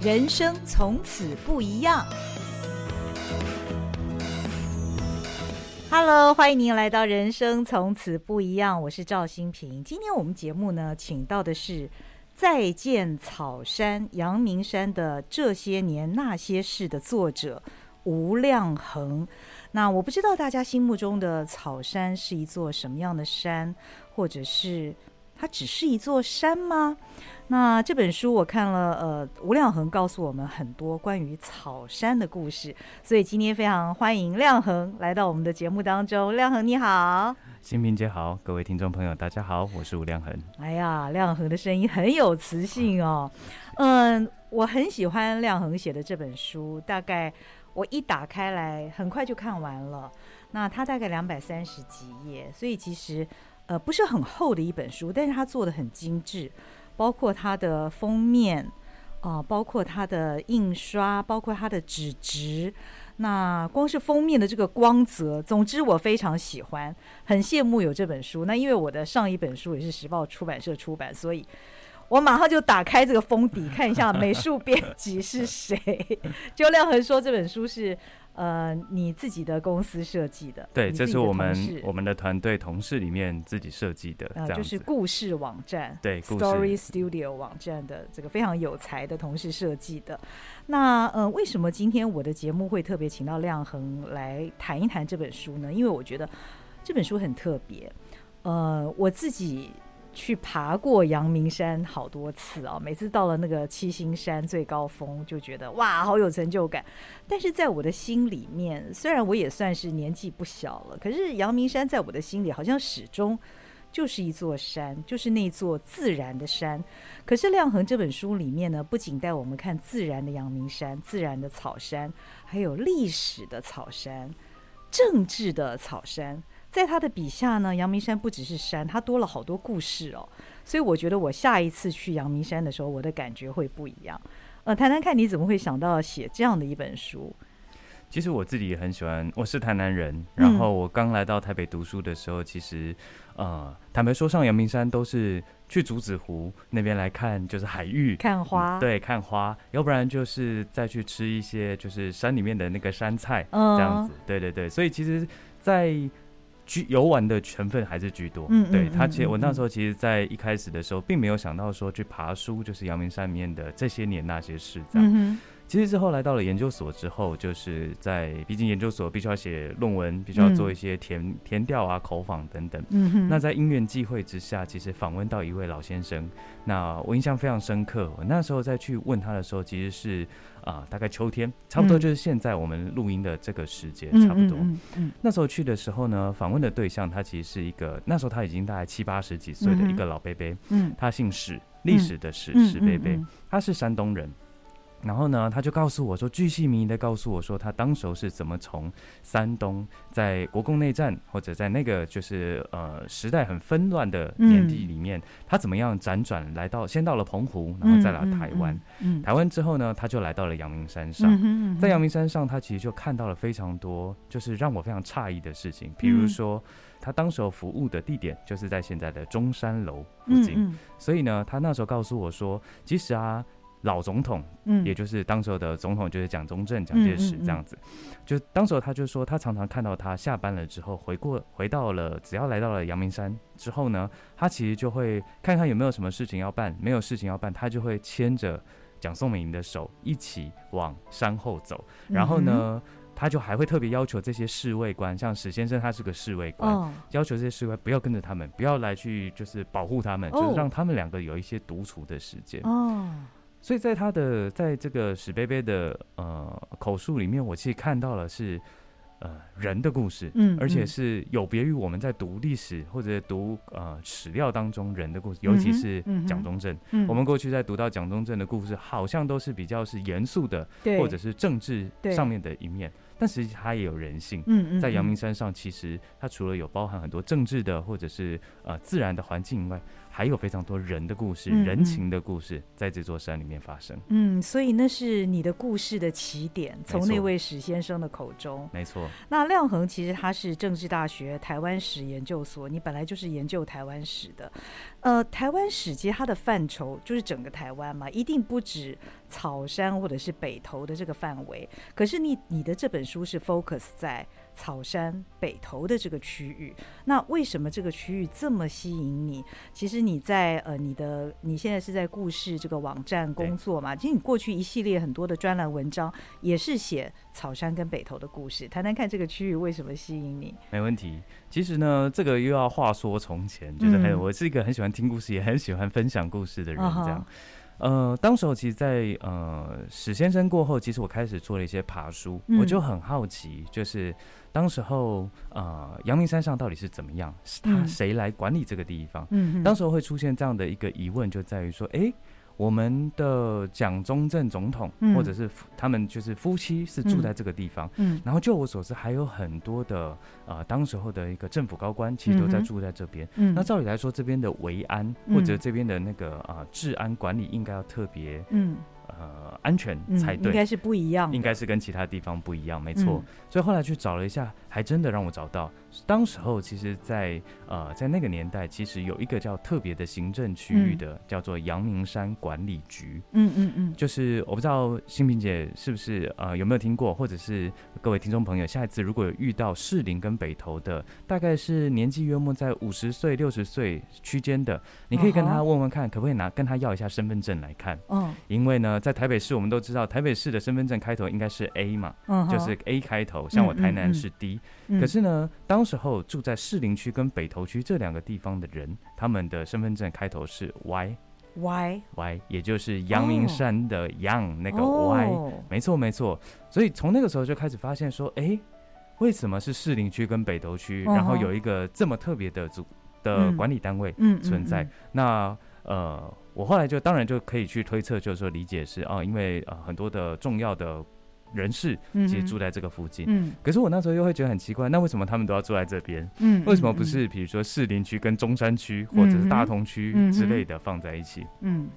人生从此不一样。Hello，欢迎您来到《人生从此不一样》，我是赵新平。今天我们节目呢，请到的是《再见草山》阳明山的这些年那些事的作者吴亮恒。那我不知道大家心目中的草山是一座什么样的山，或者是它只是一座山吗？那这本书我看了，呃，吴亮衡告诉我们很多关于草山的故事，所以今天非常欢迎亮衡来到我们的节目当中。亮衡你好，新平姐好，各位听众朋友大家好，我是吴亮衡。哎呀，亮衡的声音很有磁性哦，嗯，我很喜欢亮衡写的这本书，大概。我一打开来，很快就看完了。那它大概两百三十几页，所以其实呃不是很厚的一本书，但是它做的很精致，包括它的封面啊、包括它的印刷，包括它的纸质。那光是封面的这个光泽，总之我非常喜欢，很羡慕有这本书。那因为我的上一本书也是时报出版社出版，所以。我马上就打开这个封底，看一下美术编辑是谁。就亮恒说这本书是呃你自己的公司设计的，对，这是我们我们的团队同事里面自己设计的，呃，就是故事网站，对，Story Studio 网站的这个非常有才的同事设计的。那呃，为什么今天我的节目会特别请到亮恒来谈一谈这本书呢？因为我觉得这本书很特别，呃，我自己。去爬过阳明山好多次啊，每次到了那个七星山最高峰，就觉得哇，好有成就感。但是在我的心里面，虽然我也算是年纪不小了，可是阳明山在我的心里好像始终就是一座山，就是那座自然的山。可是亮恒这本书里面呢，不仅带我们看自然的阳明山、自然的草山，还有历史的草山、政治的草山。在他的笔下呢，阳明山不只是山，它多了好多故事哦。所以我觉得我下一次去阳明山的时候，我的感觉会不一样。呃，谈谈看你怎么会想到写这样的一本书？其实我自己也很喜欢，我是台南人，然后我刚来到台北读书的时候，嗯、其实呃，坦白说上阳明山都是去竹子湖那边来看，就是海域看花、嗯，对，看花，要不然就是再去吃一些就是山里面的那个山菜，嗯、这样子。对对对，所以其实，在居游玩的成分还是居多，嗯，对他其实我那时候其实，在一开始的时候，并没有想到说去爬书，就是阳明山里面的这些年那些事这样。嗯其实之后来到了研究所之后，就是在毕竟研究所必须要写论文，必须要做一些填填调啊、口访等等。嗯哼。那在因缘际会之下，其实访问到一位老先生，那我印象非常深刻。我那时候再去问他的时候，其实是啊、呃，大概秋天，差不多就是现在我们录音的这个时间，差不多。嗯嗯，嗯。那时候去的时候呢，访问的对象他其实是一个那时候他已经大概七八十几岁的一个老伯伯。嗯。他姓史，历史的史，史伯伯。他是山东人。然后呢，他就告诉我说，巨细靡遗的告诉我说，他当时候是怎么从山东在国共内战或者在那个就是呃时代很纷乱的年地里面，他怎么样辗转来到，先到了澎湖，然后再来台湾。台湾之后呢，他就来到了阳明山上。在阳明山上，他其实就看到了非常多，就是让我非常诧异的事情。比如说，他当时候服务的地点就是在现在的中山楼附近。所以呢，他那时候告诉我说，其实啊。老总统，嗯，也就是当时候的总统，就是蒋中正、蒋介石这样子。就当时候他就说，他常常看到他下班了之后，回过回到了，只要来到了阳明山之后呢，他其实就会看看有没有什么事情要办，没有事情要办，他就会牵着蒋宋美龄的手一起往山后走。然后呢，他就还会特别要求这些侍卫官，像史先生他是个侍卫官，要求这些侍卫不要跟着他们，不要来去就是保护他们，就是让他们两个有一些独处的时间。哦。所以在他的在这个史贝贝的呃口述里面，我其实看到了是呃人的故事，嗯，而且是有别于我们在读历史或者读呃史料当中人的故事，尤其是蒋中正，嗯，我们过去在读到蒋中正的故事，好像都是比较是严肃的，或者是政治上面的一面。但实际它也有人性。嗯嗯，在阳明山上，其实它除了有包含很多政治的或者是呃自然的环境以外，还有非常多人的故事、人情的故事在这座山里面发生。嗯，所以那是你的故事的起点，从那位史先生的口中。没错。那亮恒其实他是政治大学台湾史研究所，你本来就是研究台湾史的。呃，台湾史其实它的范畴就是整个台湾嘛，一定不止草山或者是北投的这个范围。可是你你的这本书是 focus 在草山北头的这个区域，那为什么这个区域这么吸引你？其实你在呃你的你现在是在故事这个网站工作嘛？其实你过去一系列很多的专栏文章也是写草山跟北头的故事，谈谈看这个区域为什么吸引你？没问题。其实呢，这个又要话说从前，就是很、嗯、我是一个很喜欢听故事，也很喜欢分享故事的人，这样。Uh. 呃，当时候其实在，在呃史先生过后，其实我开始做了一些爬书，嗯、我就很好奇，就是当时候呃阳明山上到底是怎么样？是他谁来管理这个地方？嗯，当时候会出现这样的一个疑问，就在于说，哎。我们的蒋中正总统，嗯、或者是他们就是夫妻是住在这个地方，嗯，嗯然后就我所知还有很多的呃，当时候的一个政府高官其实都在住在这边，嗯，那照理来说这边的维安或者这边的那个啊、呃、治安管理应该要特别，嗯。呃，安全才对，嗯、应该是不一样，应该是跟其他地方不一样，没错。嗯、所以后来去找了一下，还真的让我找到。当时候其实在，在呃，在那个年代，其实有一个叫特别的行政区域的，嗯、叫做阳明山管理局。嗯嗯嗯，就是我不知道新平姐是不是呃有没有听过，或者是各位听众朋友，下一次如果有遇到士林跟北投的，大概是年纪约莫在五十岁六十岁区间的，你可以跟他问问看，可不可以拿跟他要一下身份证来看。嗯，因为呢。在台北市，我们都知道台北市的身份证开头应该是 A 嘛，uh huh. 就是 A 开头。像我台南是 D，、嗯可是呢，当时候住在士林区跟北投区这两个地方的人，他们的身份证开头是 Y，Y，Y，Y, 也就是阳明山的阳、oh. 那个 Y，、oh. 没错没错。所以从那个时候就开始发现说，哎，为什么是士林区跟北投区，uh 然后有一个这么特别的组的管理单位存在？嗯嗯嗯嗯、那呃。我后来就当然就可以去推测，就是说理解是哦，因为呃很多的重要的人士其实住在这个附近。嗯，可是我那时候又会觉得很奇怪，那为什么他们都要住在这边？嗯，为什么不是比如说士林区跟中山区或者是大同区之类的放在一起？嗯，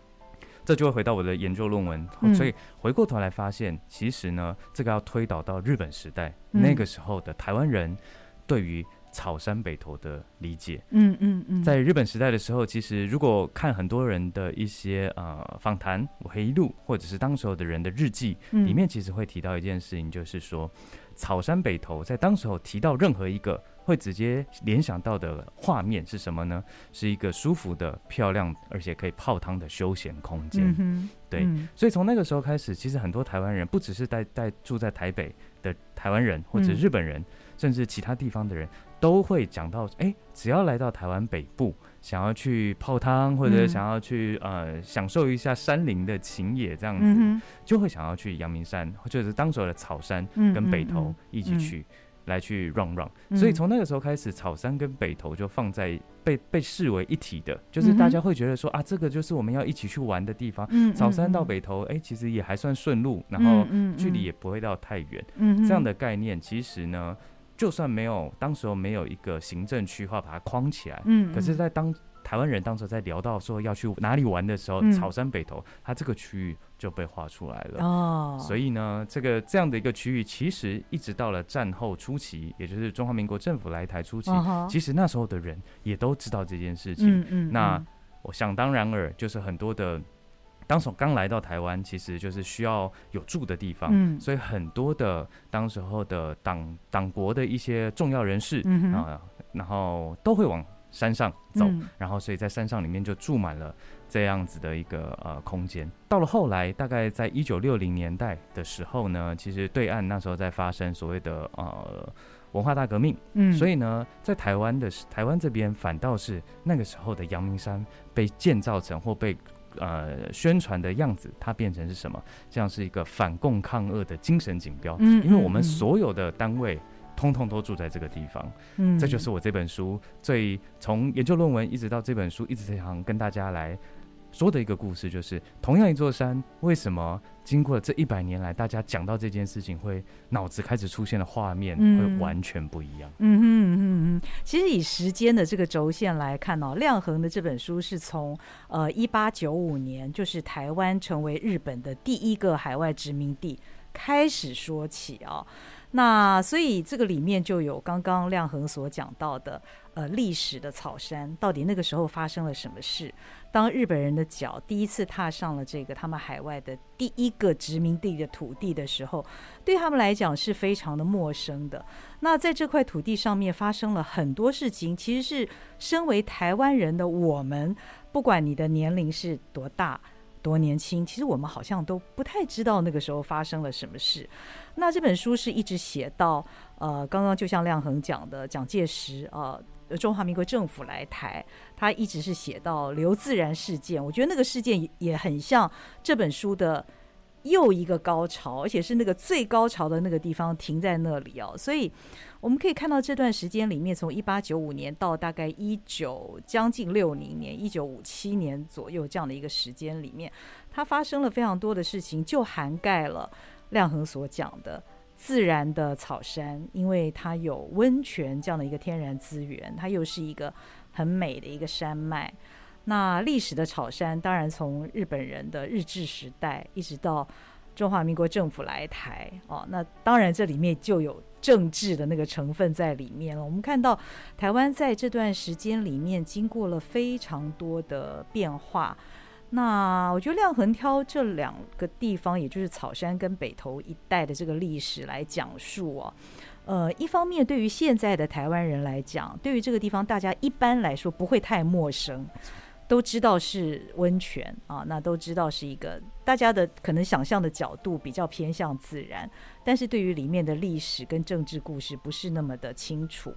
这就会回到我的研究论文，所以回过头来发现，其实呢，这个要推导到日本时代，那个时候的台湾人对于。草山北头的理解，嗯嗯嗯，在日本时代的时候，其实如果看很多人的一些呃访谈、回忆录，或者是当时候的人的日记，里面其实会提到一件事情，就是说草山北头在当时候提到任何一个会直接联想到的画面是什么呢？是一个舒服的、漂亮而且可以泡汤的休闲空间。对，所以从那个时候开始，其实很多台湾人不只是在在住在台北的台湾人，或者日本人，甚至其他地方的人。都会讲到，哎、欸，只要来到台湾北部，想要去泡汤或者想要去、嗯、呃享受一下山林的情野，这样子，嗯、就会想要去阳明山，或者是当时的草山跟北投一起去，来去 run run。所以从那个时候开始，草山跟北投就放在被被视为一体的，就是大家会觉得说啊，这个就是我们要一起去玩的地方。嗯、草山到北投，哎、欸，其实也还算顺路，然后距离也不会到太远。这样的概念，其实呢。就算没有当时候没有一个行政区划把它框起来，嗯，可是，在当台湾人当时在聊到说要去哪里玩的时候，嗯、草山北头，它这个区域就被划出来了。哦，所以呢，这个这样的一个区域，其实一直到了战后初期，也就是中华民国政府来台初期，哦、其实那时候的人也都知道这件事情。嗯，嗯，嗯，那我想当然尔，就是很多的。当时刚来到台湾，其实就是需要有住的地方，嗯、所以很多的当时候的党党国的一些重要人士啊、嗯然后都会往山上走，嗯、然后所以在山上里面就住满了这样子的一个呃空间。到了后来，大概在一九六零年代的时候呢，其实对岸那时候在发生所谓的呃文化大革命，嗯，所以呢，在台湾的台湾这边反倒是那个时候的阳明山被建造成或被。呃，宣传的样子，它变成是什么？像是一个反共抗恶的精神锦标。嗯，因为我们所有的单位，通通都住在这个地方。嗯，这就是我这本书最从研究论文一直到这本书一直在想跟大家来说的一个故事，就是同样一座山，为什么经过了这一百年来，大家讲到这件事情，会脑子开始出现的画面会完全不一样？嗯哼嗯嗯嗯。其实以时间的这个轴线来看哦，亮衡的这本书是从呃一八九五年，就是台湾成为日本的第一个海外殖民地开始说起哦。那所以这个里面就有刚刚亮恒所讲到的呃历史的草山，到底那个时候发生了什么事？当日本人的脚第一次踏上了这个他们海外的第一个殖民地的土地的时候，对他们来讲是非常的陌生的。那在这块土地上面发生了很多事情，其实是身为台湾人的我们，不管你的年龄是多大多年轻，其实我们好像都不太知道那个时候发生了什么事。那这本书是一直写到呃，刚刚就像亮恒讲的，蒋介石啊。中华民国政府来台，他一直是写到刘自然事件。我觉得那个事件也很像这本书的又一个高潮，而且是那个最高潮的那个地方停在那里哦。所以我们可以看到这段时间里面，从一八九五年到大概一九将近六零年，一九五七年左右这样的一个时间里面，它发生了非常多的事情，就涵盖了亮恒所讲的。自然的草山，因为它有温泉这样的一个天然资源，它又是一个很美的一个山脉。那历史的草山，当然从日本人的日治时代一直到中华民国政府来台哦，那当然这里面就有政治的那个成分在里面了。我们看到台湾在这段时间里面经过了非常多的变化。那我觉得亮衡挑这两个地方，也就是草山跟北投一带的这个历史来讲述哦，呃，一方面对于现在的台湾人来讲，对于这个地方大家一般来说不会太陌生，都知道是温泉啊，那都知道是一个大家的可能想象的角度比较偏向自然，但是对于里面的历史跟政治故事不是那么的清楚。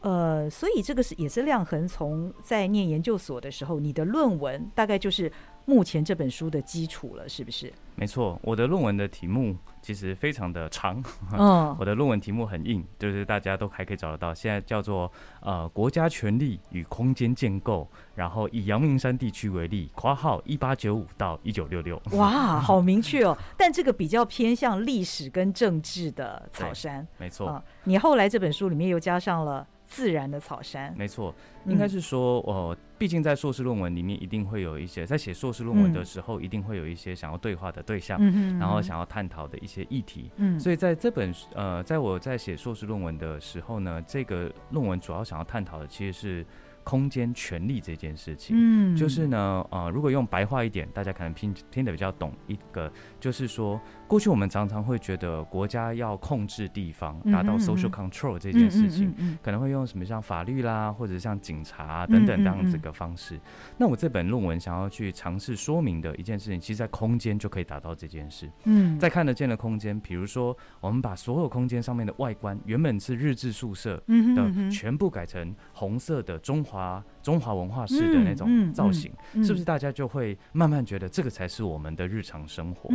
呃，所以这个是也是亮恒从在念研究所的时候，你的论文大概就是目前这本书的基础了，是不是？没错，我的论文的题目其实非常的长，嗯，我的论文题目很硬，就是大家都还可以找得到，现在叫做呃国家权力与空间建构，然后以阳明山地区为例，括号一八九五到一九六六。哇，好明确哦！但这个比较偏向历史跟政治的草山，没错，嗯。你后来这本书里面又加上了。自然的草山，没错，应该是说，呃，毕竟在硕士论文里面，一定会有一些在写硕士论文的时候，一定会有一些想要对话的对象，嗯、然后。想要探讨的一些议题。嗯，所以在这本呃，在我在写硕士论文的时候呢，这个论文主要想要探讨的其实是。空间权利这件事情，嗯，就是呢，呃，如果用白话一点，大家可能听听得比较懂一个，就是说，过去我们常常会觉得国家要控制地方，达到 social control 这件事情，可能会用什么像法律啦，或者像警察等等这样子的方式。那我这本论文想要去尝试说明的一件事情，其实在空间就可以达到这件事。嗯，在看得见的空间，比如说，我们把所有空间上面的外观，原本是日治宿舍的，全部改成红色的中华。啊，中华文化式的那种造型，嗯嗯嗯、是不是大家就会慢慢觉得这个才是我们的日常生活？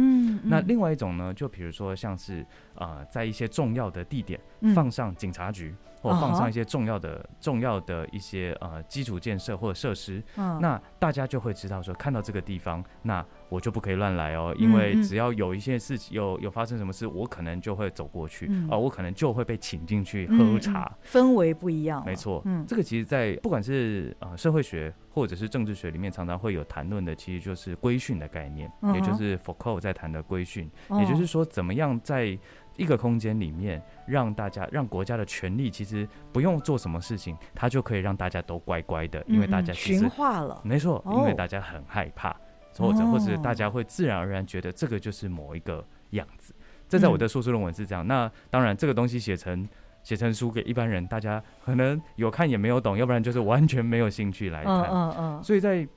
那另外一种呢，就比如说像是呃，在一些重要的地点放上警察局，嗯、或放上一些重要的、哦、重要的一些呃基础建设或者设施，哦、那大家就会知道说，看到这个地方，那。我就不可以乱来哦，因为只要有一些事情有有发生什么事，我可能就会走过去，啊，我可能就会被请进去喝茶。氛围不一样，没错。嗯，这个其实，在不管是呃社会学或者是政治学里面，常常会有谈论的，其实就是规训的概念，也就是 Foucault 在谈的规训，也就是说，怎么样在一个空间里面，让大家让国家的权力其实不用做什么事情，它就可以让大家都乖乖的，因为大家驯化了，没错，因为大家很害怕。或者或者大家会自然而然觉得这个就是某一个样子，这在我的硕士论文是这样。那当然，这个东西写成写成书给一般人，大家可能有看也没有懂，要不然就是完全没有兴趣来看。嗯嗯。所以在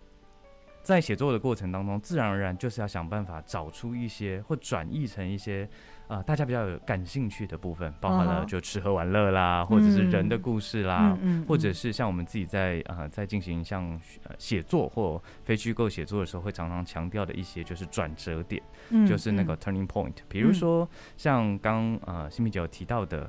在写作的过程当中，自然而然就是要想办法找出一些或转译成一些。啊、呃，大家比较有感兴趣的部分，包含了就吃喝玩乐啦，uh. 或者是人的故事啦，嗯、或者是像我们自己在啊、呃、在进行像呃写作或非虚构写作的时候，会常常强调的一些就是转折点，嗯、就是那个 turning point。比如说像刚呃新米姐有提到的，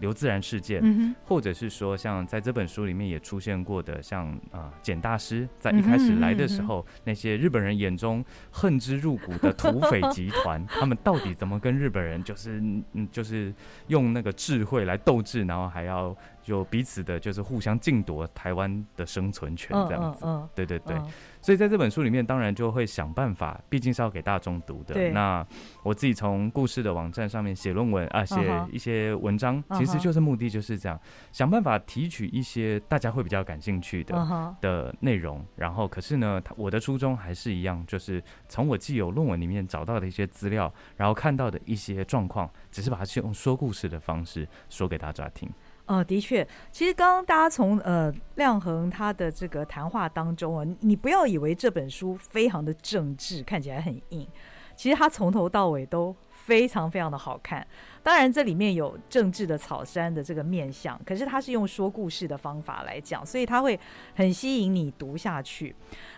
留自然事件，嗯、或者是说像在这本书里面也出现过的，像啊简大师在一开始来的时候，嗯、那些日本人眼中恨之入骨的土匪集团，他们到底怎么跟日本人就是嗯就是用那个智慧来斗智，然后还要。就彼此的，就是互相竞夺台湾的生存权这样子，嗯嗯。嗯、对对对，嗯、所以在这本书里面，当然就会想办法，毕竟是要给大众读的。那我自己从故事的网站上面写论文啊，写一些文章，嗯、其实就是目的就是这样，嗯、想办法提取一些大家会比较感兴趣的、嗯、的内容。然后，可是呢，我的初衷还是一样，就是从我既有论文里面找到的一些资料，然后看到的一些状况，只是把它用说故事的方式说给大家听。呃，的确，其实刚刚大家从呃亮衡他的这个谈话当中啊，你不要以为这本书非常的政治，看起来很硬，其实他从头到尾都非常非常的好看。当然这里面有政治的草山的这个面相，可是他是用说故事的方法来讲，所以他会很吸引你读下去。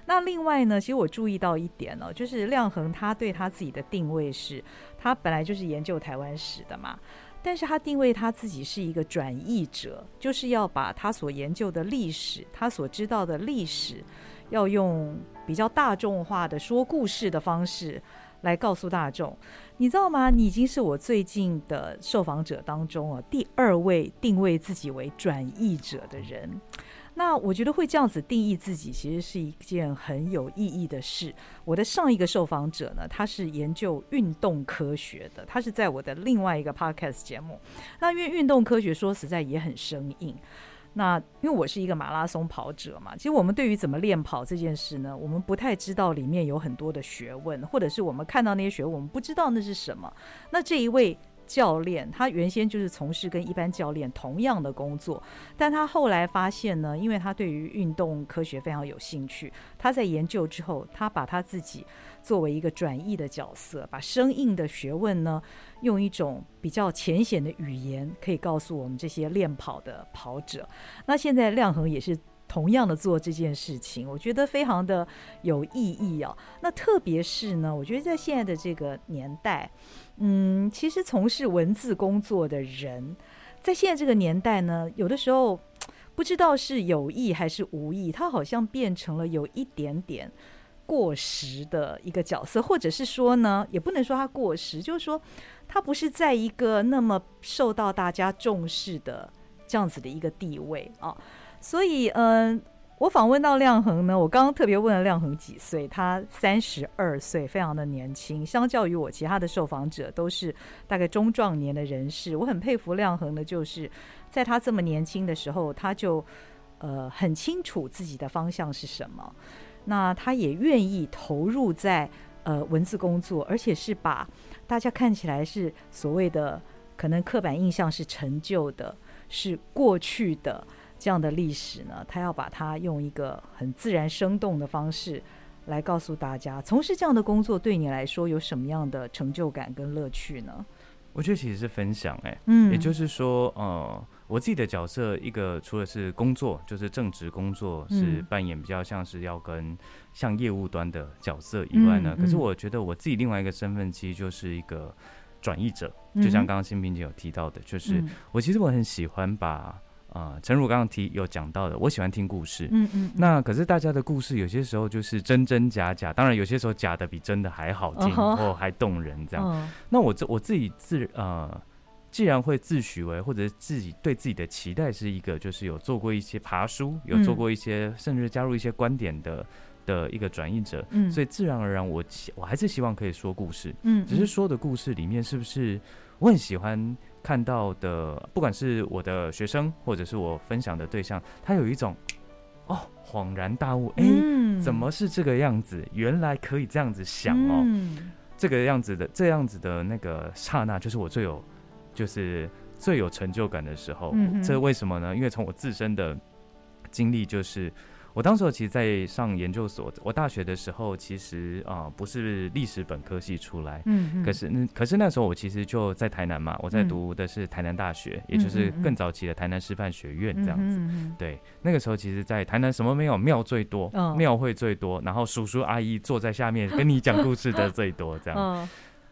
那另外呢，其实我注意到一点呢、就是亮衡他对他自己的定位是，他本来就是研究台湾史的嘛。但是他定位他自己是一个转译者，就是要把他所研究的历史，他所知道的历史，要用比较大众化的说故事的方式来告诉大众。你知道吗？你已经是我最近的受访者当中啊，第二位定位自己为转译者的人。那我觉得会这样子定义自己，其实是一件很有意义的事。我的上一个受访者呢，他是研究运动科学的，他是在我的另外一个 podcast 节目。那因为运动科学说实在也很生硬。那因为我是一个马拉松跑者嘛，其实我们对于怎么练跑这件事呢，我们不太知道里面有很多的学问，或者是我们看到那些学问，我们不知道那是什么。那这一位。教练，他原先就是从事跟一般教练同样的工作，但他后来发现呢，因为他对于运动科学非常有兴趣，他在研究之后，他把他自己作为一个转译的角色，把生硬的学问呢，用一种比较浅显的语言，可以告诉我们这些练跑的跑者。那现在亮恒也是。同样的做这件事情，我觉得非常的有意义啊。那特别是呢，我觉得在现在的这个年代，嗯，其实从事文字工作的人，在现在这个年代呢，有的时候不知道是有意还是无意，他好像变成了有一点点过时的一个角色，或者是说呢，也不能说他过时，就是说他不是在一个那么受到大家重视的这样子的一个地位啊。所以，嗯、我访问到亮恒呢，我刚刚特别问了亮恒几岁，他三十二岁，非常的年轻。相较于我其他的受访者，都是大概中壮年的人士。我很佩服亮恒的，就是在他这么年轻的时候，他就呃很清楚自己的方向是什么。那他也愿意投入在呃文字工作，而且是把大家看起来是所谓的可能刻板印象是陈旧的，是过去的。这样的历史呢，他要把它用一个很自然生动的方式来告诉大家。从事这样的工作对你来说有什么样的成就感跟乐趣呢？我觉得其实是分享，哎，嗯，也就是说，呃，我自己的角色一个除了是工作，就是正职工作是扮演比较像是要跟像业务端的角色以外呢，嗯嗯、可是我觉得我自己另外一个身份其实就是一个转译者，就像刚刚心屏姐有提到的，就是我其实我很喜欢把。啊，陈如刚刚提有讲到的，我喜欢听故事。嗯嗯。那可是大家的故事有些时候就是真真假假，当然有些时候假的比真的还好听或还动人这样。那我这我自己自呃，既然会自诩为或者自己对自己的期待是一个，就是有做过一些爬书，有做过一些甚至加入一些观点的的一个转译者。嗯。所以自然而然，我我还是希望可以说故事。嗯。只是说的故事里面是不是我很喜欢。看到的，不管是我的学生，或者是我分享的对象，他有一种哦恍然大悟，哎、欸，怎么是这个样子？原来可以这样子想哦，这个样子的这样子的那个刹那，就是我最有，就是最有成就感的时候。这为什么呢？因为从我自身的经历就是。我当时其实，在上研究所，我大学的时候，其实啊、呃，不是历史本科系出来，嗯，可是那可是那时候我其实就在台南嘛，我在读的是台南大学，嗯、也就是更早期的台南师范学院这样子，嗯对，那个时候其实，在台南什么没有，庙最多，庙、哦、会最多，然后叔叔阿姨坐在下面跟你讲故事的最多，这样。哦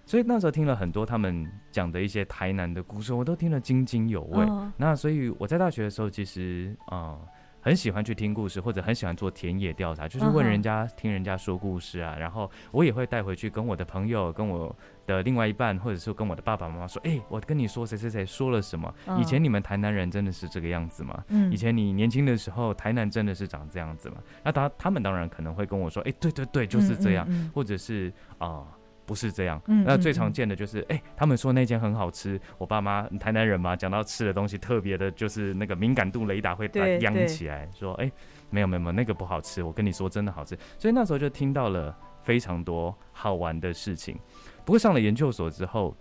所以那时候听了很多他们讲的一些台南的故事，我都听得津津有味。哦、那所以我在大学的时候，其实啊、呃，很喜欢去听故事，或者很喜欢做田野调查，就是问人家、哦、听人家说故事啊。然后我也会带回去跟我的朋友、跟我的另外一半，或者是跟我的爸爸妈妈说：“哎、欸，我跟你说谁谁谁说了什么？以前你们台南人真的是这个样子吗？嗯、以前你年轻的时候，台南真的是长这样子吗？”那他他们当然可能会跟我说：“哎、欸，对对对，就是这样。嗯嗯嗯”或者是啊。呃不是这样，那最常见的就是，哎、欸，他们说那间很好吃，我爸妈台南人嘛，讲到吃的东西特别的，就是那个敏感度雷达会打扬起来，说，哎、欸，没有没有没有，那个不好吃，我跟你说真的好吃，所以那时候就听到了非常多好玩的事情。不过上了研究所之后，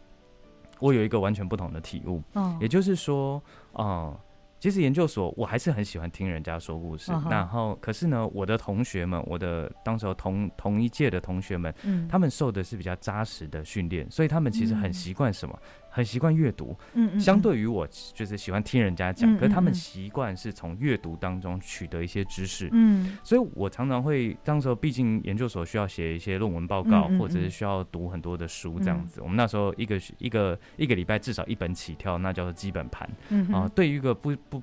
我有一个完全不同的体悟，嗯，也就是说，嗯。其实研究所我还是很喜欢听人家说故事，uh. 然后可是呢，我的同学们，我的当时候同同一届的同学们，嗯，他们受的是比较扎实的训练，所以他们其实很习惯什么？嗯很习惯阅读，嗯，嗯，相对于我就是喜欢听人家讲，嗯嗯嗯，可是他们习惯是从阅读当中取得一些知识，嗯，所以我常常会，当时候毕竟研究所需要写一些论文报告，或者是需要读很多的书这样子。嗯、我们那时候一个一个一个礼拜至少一本起跳，那叫做基本盘，嗯啊，对于一个不不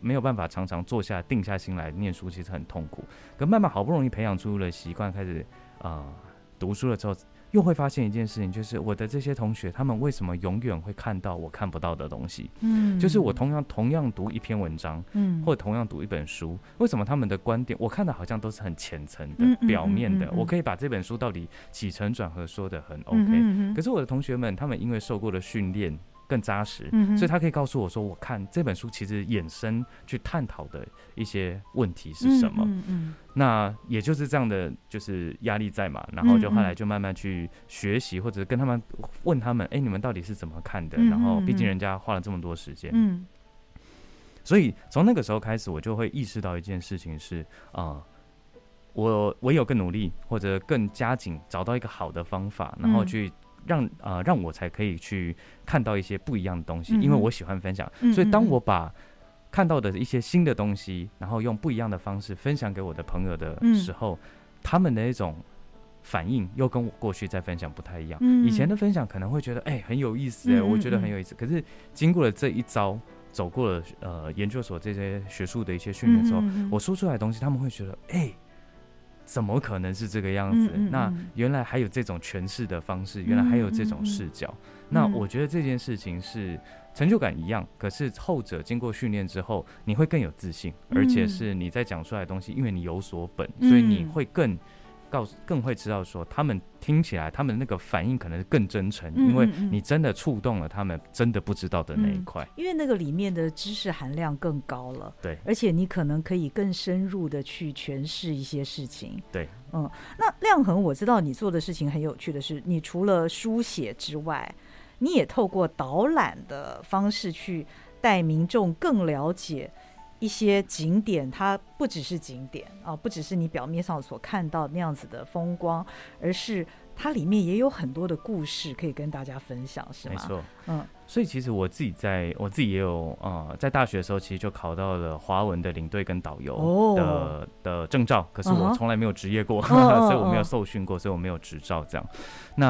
没有办法常常坐下定下心来念书，其实很痛苦。可慢慢好不容易培养出了习惯，开始啊、呃、读书了之后。又会发现一件事情，就是我的这些同学，他们为什么永远会看到我看不到的东西？嗯，就是我同样同样读一篇文章，嗯，或者同样读一本书，为什么他们的观点我看的好像都是很浅层的、表面的？我可以把这本书到底起承转合说的很 OK，可是我的同学们，他们因为受过了训练。更扎实，所以他可以告诉我说：“我看这本书其实衍生去探讨的一些问题是什么？”嗯嗯，那也就是这样的，就是压力在嘛。然后就后来就慢慢去学习，或者跟他们问他们：“哎，你们到底是怎么看的？”然后毕竟人家花了这么多时间，嗯，所以从那个时候开始，我就会意识到一件事情是啊，我唯有更努力，或者更加紧，找到一个好的方法，然后去。让啊、呃，让我才可以去看到一些不一样的东西，因为我喜欢分享，所以当我把看到的一些新的东西，然后用不一样的方式分享给我的朋友的时候，他们的一种反应又跟我过去在分享不太一样。以前的分享可能会觉得哎、欸、很有意思哎、欸，我觉得很有意思。可是经过了这一招，走过了呃研究所这些学术的一些训练之后，我说出来的东西，他们会觉得哎。欸怎么可能是这个样子？嗯嗯嗯，那原来还有这种诠释的方式，原来还有这种视角。那我觉得这件事情是成就感一样，可是后者经过训练之后，你会更有自信，而且是你在讲出来的东西，因为你有所本，所以你会更。告诉更会知道说，他们听起来他们那个反应可能更真诚，因为你真的触动了他们真的不知道的那一块，因为那个里面的知识含量更高了，对，而且你可能可以更深入的去诠释一些事情，对，嗯，那亮恒，我知道你做的事情很有趣的是，你除了书写之外，你也透过导览的方式去带民众更了解。一些景点，它不只是景点啊，不只是你表面上所看到那样子的风光，而是它里面也有很多的故事可以跟大家分享，是吗？没错，嗯，所以其实我自己在我自己也有啊、呃，在大学的时候，其实就考到了华文的领队跟导游的、哦、的证照，可是我从来没有职业过，哦、所以我没有受训过，所以我没有执照这样。那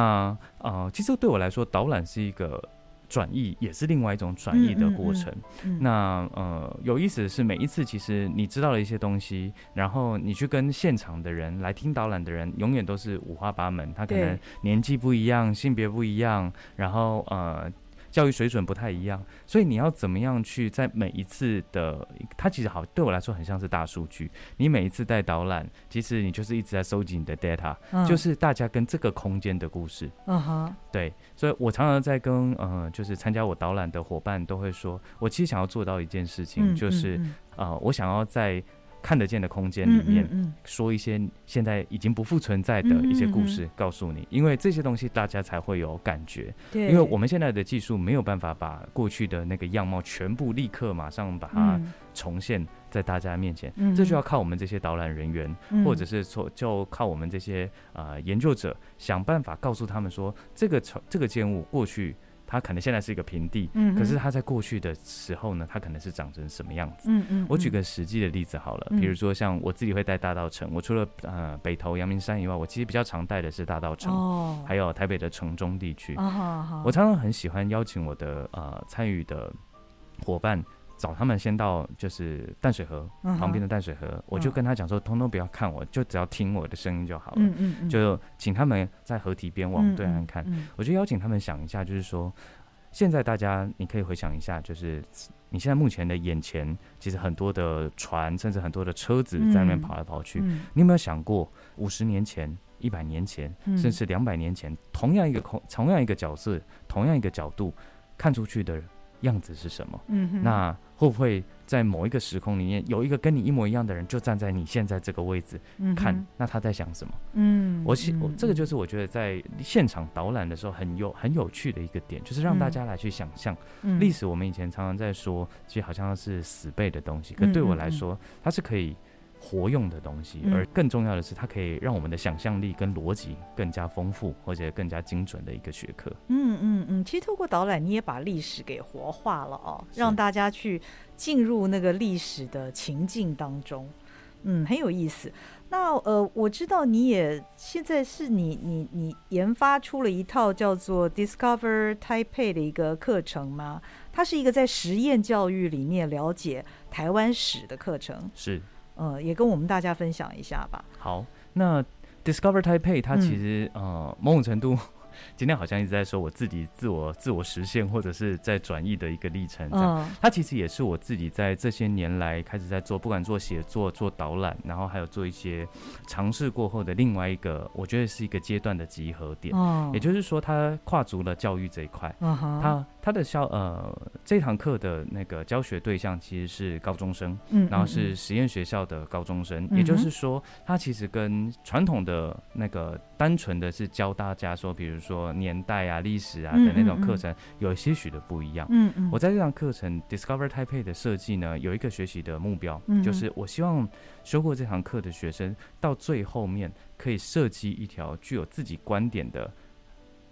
啊、呃，其实对我来说，导览是一个。转译也是另外一种转译的过程。嗯嗯嗯、那呃，有意思的是，每一次其实你知道了一些东西，然后你去跟现场的人来听导览的人，永远都是五花八门。他可能年纪不一样，性别不一样，然后呃。教育水准不太一样，所以你要怎么样去在每一次的，它其实好对我来说很像是大数据。你每一次带导览，其实你就是一直在收集你的 data，、嗯、就是大家跟这个空间的故事。嗯哼，对，所以我常常在跟呃，就是参加我导览的伙伴都会说，我其实想要做到一件事情，就是、嗯嗯嗯、呃，我想要在。看得见的空间里面，说一些现在已经不复存在的一些故事，告诉你，因为这些东西大家才会有感觉。对，因为我们现在的技术没有办法把过去的那个样貌全部立刻马上把它重现在大家面前，这就要靠我们这些导览人员，或者是说就靠我们这些啊研究者想办法告诉他们说，这个这个建物过去。它可能现在是一个平地，嗯，可是它在过去的时候呢，它可能是长成什么样子？嗯嗯。我举个实际的例子好了，比如说像我自己会带大稻城，我除了呃北投阳明山以外，我其实比较常带的是大稻埕，哦，还有台北的城中地区。我常常很喜欢邀请我的呃参与的伙伴。找他们先到就是淡水河旁边的淡水河，uh. 我就跟他讲说，通通不要看我，就只要听我的声音就好了。嗯嗯嗯，就请他们在河堤边往对岸看。我就邀请他们想一下，就是说，现在大家你可以回想一下，就是你现在目前的眼前，其实很多的船，甚至很多的车子在那边跑来跑去。你有没有想过，五十年前、一百年前，甚至两百年前，同样一个空，同样一个角色，同样一个角度看出去的。样子是什么？嗯，那会不会在某一个时空里面有一个跟你一模一样的人，就站在你现在这个位置看？嗯、那他在想什么？嗯，我希我这个就是我觉得在现场导览的时候很有很有趣的一个点，就是让大家来去想象历史。我们以前常常在说，其实好像是死背的东西，可对我来说，它是可以。活用的东西，而更重要的是，它可以让我们的想象力跟逻辑更加丰富，或者更加精准的一个学科。嗯嗯嗯，其实透过导览，你也把历史给活化了哦，让大家去进入那个历史的情境当中。嗯，很有意思。那呃，我知道你也现在是你你你研发出了一套叫做 Discover Taipei 的一个课程吗？它是一个在实验教育里面了解台湾史的课程。是。呃，也跟我们大家分享一下吧。好，那 Discover Taipei 它其实、嗯、呃某种程度。今天好像一直在说我自己自我自我实现或者是在转译的一个历程，它其实也是我自己在这些年来开始在做，不管做写作、做导览，然后还有做一些尝试过后的另外一个，我觉得是一个阶段的集合点。也就是说，它跨足了教育这一块。它它的教呃这堂课的那个教学对象其实是高中生，嗯然后是实验学校的高中生。也就是说，他其实跟传统的那个单纯的是教大家说，比如说。说年代啊、历史啊的那种课程，有些许的不一样。嗯嗯，我在这堂课程 Discover Taipei 的设计呢，有一个学习的目标，就是我希望修过这堂课的学生，到最后面可以设计一条具有自己观点的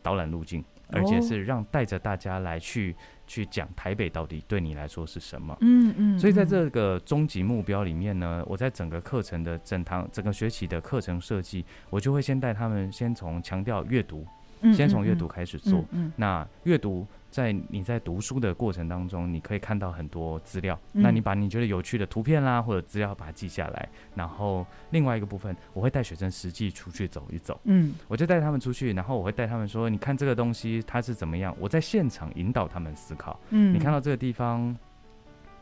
导览路径，而且是让带着大家来去去讲台北到底对你来说是什么。嗯嗯，所以在这个终极目标里面呢，我在整个课程的整堂整个学期的课程设计，我就会先带他们先从强调阅读。先从阅读开始做。嗯嗯嗯、那阅读在你在读书的过程当中，你可以看到很多资料、嗯。那你把你觉得有趣的图片啦，或者资料把它记下来。然后另外一个部分，我会带学生实际出去走一走。嗯，我就带他们出去，然后我会带他们说：“你看这个东西它是怎么样？”我在现场引导他们思考。嗯，你看到这个地方，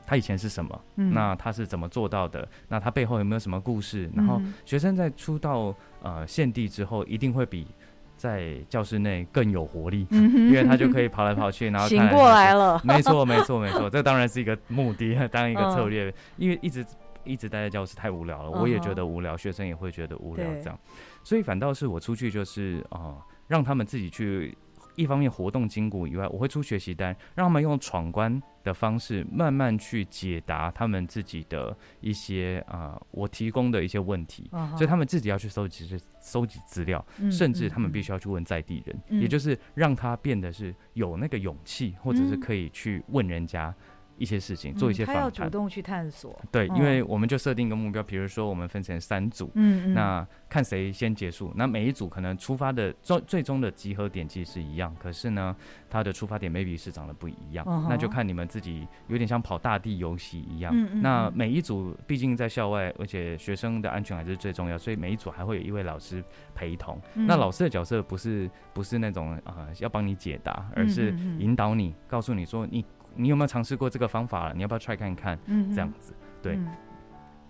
他以前是什么？嗯，那他是怎么做到的？那他背后有没有什么故事？然后学生在出到呃现地之后，一定会比。在教室内更有活力，嗯，因为他就可以跑来跑去，然后醒过来了。没错，没错，没错，这当然是一个目的，当一个策略。嗯、因为一直一直待在教室太无聊了，我也觉得无聊，学生也会觉得无聊，这样。所以反倒是我出去就是啊、呃，让他们自己去。一方面活动筋骨以外，我会出学习单，让他们用闯关的方式慢慢去解答他们自己的一些啊、呃，我提供的一些问题，uh. 所以他们自己要去收集、是收集资料，甚至他们必须要去问在地人，嗯、也就是让他变得是有那个勇气，或者是可以去问人家。一些事情，做一些访谈，嗯，他要主动去探索。对，因为我们就设定一个目标，比如说我们分成三组，嗯，那看谁先结束。那每一组可能出发的最最终的集合点其实是一样，可是呢，它的出发点 maybe 是长得不一样，嗯，那就看你们自己，有点像跑大地游戏一样。嗯，那每一组毕竟在校外，而且学生的安全还是最重要，所以每一组还会有一位老师陪同。嗯，那老师的角色不是不是那种啊，呃，要帮你解答，而是引导你，告诉你说你。你有没有尝试过这个方法了？你要不要 try 看看？嗯，这样子，对。嗯、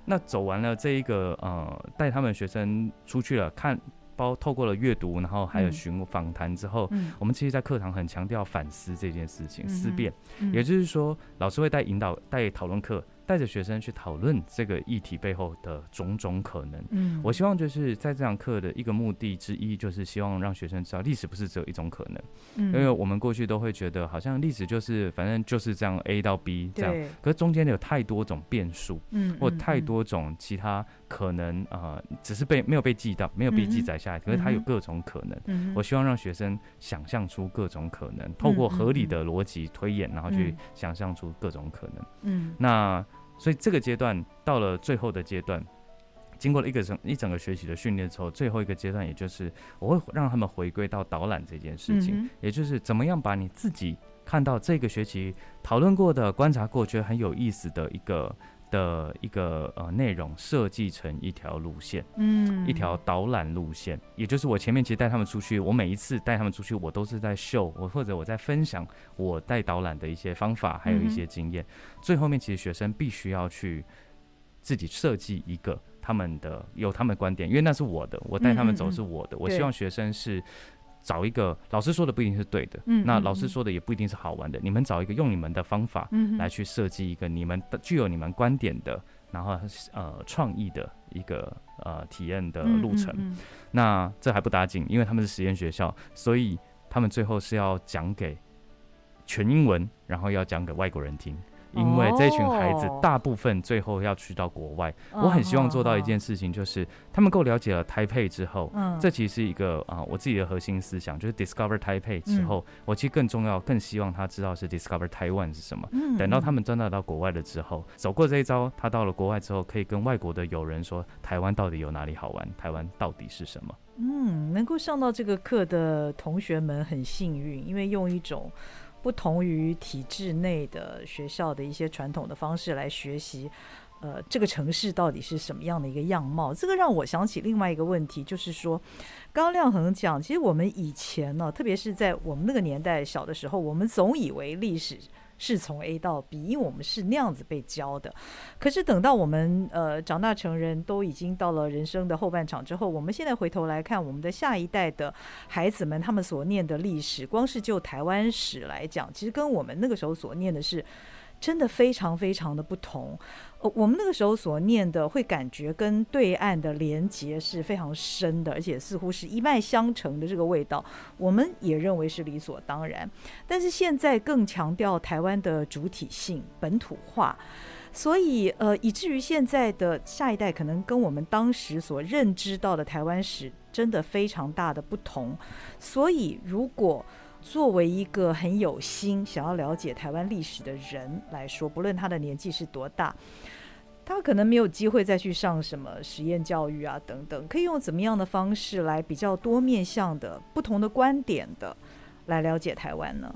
那走完了这一个呃，带他们学生出去了，看包透过了阅读，然后还有询访谈之后，嗯，我们其实，在课堂很强调反思这件事情，嗯、思辨、嗯，也就是说，老师会带引导、带讨论课。带着学生去讨论这个议题背后的种种可能。嗯，我希望就是在这堂课的一个目的之一，就是希望让学生知道历史不是只有一种可能。嗯，因为我们过去都会觉得好像历史就是反正就是这样 A 到 B 这样，可是中间有太多种变数，嗯，或太多种其他可能呃只是被没有被记到，没有被记载下来，可是它有各种可能。嗯、我希望让学生想象出各种可能，透过合理的逻辑推演，然后去想象出各种可能。嗯，那所以这个阶段到了最后的阶段，经过了一个整一整个学习的训练之后，最后一个阶段，也就是我会让他们回归到导览这件事情，也就是怎么样把你自己看到这个学期讨论过的、观察过、觉得很有意思的一个。的一个呃内容设计成一条路线，嗯，一条导览路线，也就是我前面其实带他们出去，我每一次带他们出去，我都是在秀我或者我在分享我带导览的一些方法，还有一些经验。嗯、最后面其实学生必须要去自己设计一个他们的有他们的观点，因为那是我的，我带他们走是我的，我希望学生是。找一个老师说的不一定是对的，嗯，那老师说的也不一定是好玩的。嗯、你们找一个用你们的方法来去设计一个你们的具有你们观点的，然后呃创意的一个呃体验的路程。嗯嗯嗯、那这还不打紧，因为他们是实验学校，所以他们最后是要讲给全英文，然后要讲给外国人听。因为这群孩子大部分最后要去到国外，我很希望做到一件事情，就是他们够了解了台北之后，嗯这其实是一个啊我自己的核心思想，就是 discover 台北之后，我其实更重要、更希望他知道是 discover Taiwan 是什么。等到他们真的到国外了之后，走过这一招，他到了国外之后，可以跟外国的友人说，台湾到底有哪里好玩？台湾到底是什么？嗯，能够上到这个课的同学们很幸运，因为用一种。不同于体制内的学校的一些传统的方式来学习，呃，这个城市到底是什么样的一个样貌？这个让我想起另外一个问题，就是说，刚刚亮恒讲，其实我们以前呢，特别是在我们那个年代小的时候，我们总以为历史。是从 A 到 B，因为我们是那样子被教的。可是等到我们呃长大成人，都已经到了人生的后半场之后，我们现在回头来看我们的下一代的孩子们，他们所念的历史，光是就台湾史来讲，其实跟我们那个时候所念的是。真的非常非常的不同，呃，我们那个时候所念的，会感觉跟对岸的连结是非常深的，而且似乎是一脉相承的这个味道，我们也认为是理所当然。但是现在更强调台湾的主体性、本土化，所以呃，以至于现在的下一代可能跟我们当时所认知到的台湾史真的非常大的不同。所以如果作为一个很有心想要了解台湾历史的人来说，不论他的年纪是多大，他可能没有机会再去上什么实验教育啊等等，可以用怎么样的方式来比较多面向的不同的观点的来了解台湾呢？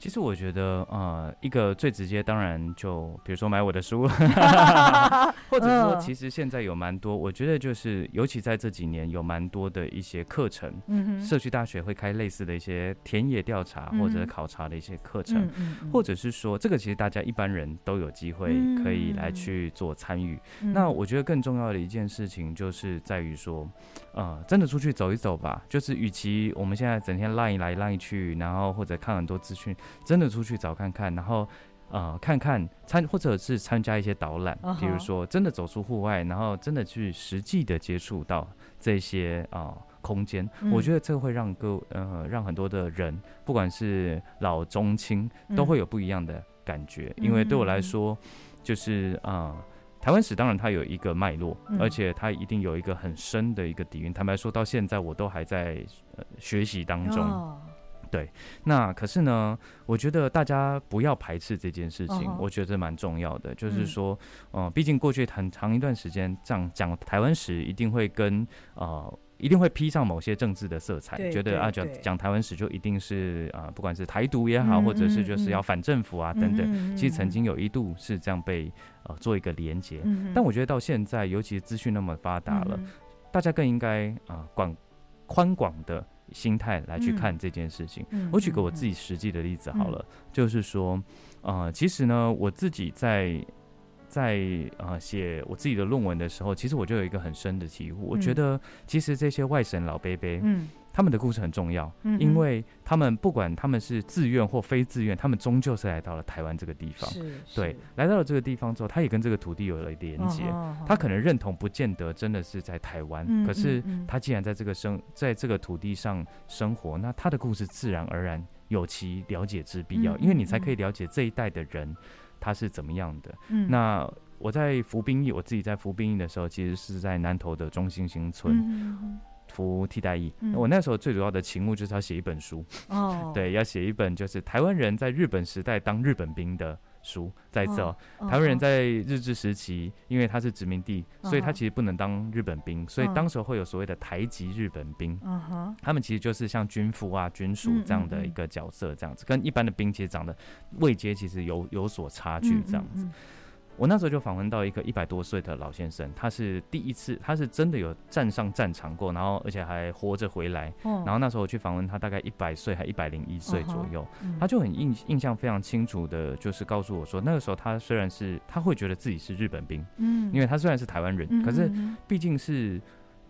其实我觉得，呃，一个最直接，当然就比如说买我的书，或者说，其实现在有蛮多，我觉得就是，尤其在这几年，有蛮多的一些课程，嗯社区大学会开类似的一些田野调查或者考察的一些课程，或者是说，这个其实大家一般人都有机会可以来去做参与。那我觉得更重要的一件事情，就是在于说，呃，真的出去走一走吧。就是与其我们现在整天浪一来浪一去，然后或者看很多资讯。真的出去找看看，然后呃看看参或者是参加一些导览，比如说真的走出户外，然后真的去实际的接触到这些啊、呃、空间，嗯、我觉得这会让各呃让很多的人，不管是老中青，都会有不一样的感觉。嗯、因为对我来说，就是啊、呃、台湾史当然它有一个脉络，嗯、而且它一定有一个很深的一个底蕴。坦白说，到现在我都还在、呃、学习当中。哦对，那可是呢，我觉得大家不要排斥这件事情，uh. 我觉得蛮重要的。就是说，嗯、呃，毕竟过去很长一段时间，这样讲台湾史一定会跟呃，一定会披上某些政治的色彩，觉得啊，讲讲台湾史就一定是啊、呃，不管是台独也好，嗯、或者是就是要反政府啊、嗯、等等。其实曾经有一度是这样被呃做一个连结，嗯、但我觉得到现在，尤其是资讯那么发达了，嗯、大家更应该啊广宽广的。心态来去看这件事情。嗯、我举个我自己实际的例子好了，嗯、就是说，呃，其实呢，我自己在在啊写我自己的论文的时候，其实我就有一个很深的体悟。嗯、我觉得，其实这些外省老伯伯，嗯。他们的故事很重要，因为他们不管他们是自愿或非自愿，他们终究是来到了台湾这个地方。对，来到了这个地方之后，他也跟这个土地有了连接。他可能认同不见得真的是在台湾，可是他既然在这个生在这个土地上生活，那他的故事自然而然有其了解之必要，因为你才可以了解这一代的人他是怎么样的。那。我在服兵役，我自己在服兵役的时候，其实是在南投的中心新村。嗯服替代役，嗯、我那时候最主要的勤务就是要写一本书哦，对，要写一本就是台湾人在日本时代当日本兵的书。在这，台湾人在日治时期，因为他是殖民地，哦、所以他其实不能当日本兵，哦、所以当时会有所谓的台籍日本兵。哦、他们其实就是像军夫啊、军属这样的一个角色，这样子，跟一般的兵其实长得位阶其实有有所差距，这样子。我那时候就访问到一个一百多岁的老先生，他是第一次，他是真的有站上战场过，然后而且还活着回来。然后那时候我去访问他，大概一百岁还一百零一岁左右，他就很印印象非常清楚的，就是告诉我说，那个时候他虽然是他会觉得自己是日本兵，嗯，因为他虽然是台湾人，可是毕竟是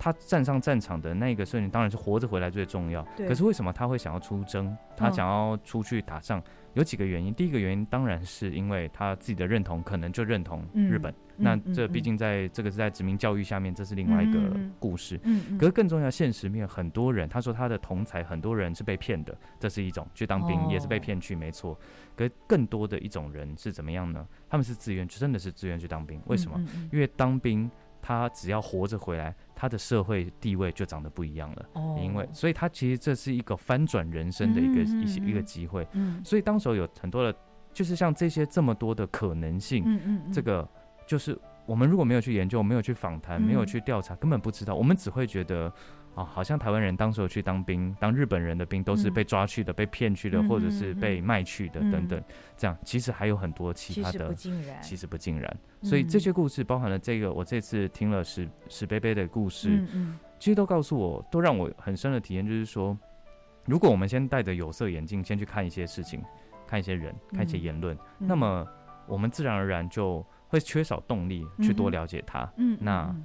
他站上战场的那个瞬间，当然是活着回来最重要。可是为什么他会想要出征？他想要出去打仗？有几个原因，第一个原因当然是因为他自己的认同，可能就认同日本。嗯、那这毕竟在这个是在殖民教育下面，这是另外一个故事。嗯嗯、可是更重要，现实面很多人，他说他的同才很多人是被骗的，这是一种去当兵也是被骗去，没错。可是更多的一种人是怎么样呢？他们是自愿，真的是自愿去当兵。为什么？因为当兵。他只要活着回来，他的社会地位就长得不一样了。哦，因为所以他其实这是一个翻转人生的一个一些一个机会。嗯，所以当时候有很多的，就是像这些这么多的可能性。嗯嗯，这个就是我们如果没有去研究，没有去访谈，没有去调查，根本不知道。我们只会觉得。啊，好像台湾人当时候去当兵，当日本人的兵都是被抓去的，嗯、被骗去的，嗯、或者是被卖去的等等。嗯、这样其实还有很多其他的，其实不尽然。其实不尽然。所以这些故事包含了这个，我这次听了史史贝贝的故事，其实都告诉我，都让我很深的体验，就是说，如果我们先戴着有色眼镜，先去看一些事情，看一些人，看一些言论，嗯、那么我们自然而然就会缺少动力去多了解他。嗯，那。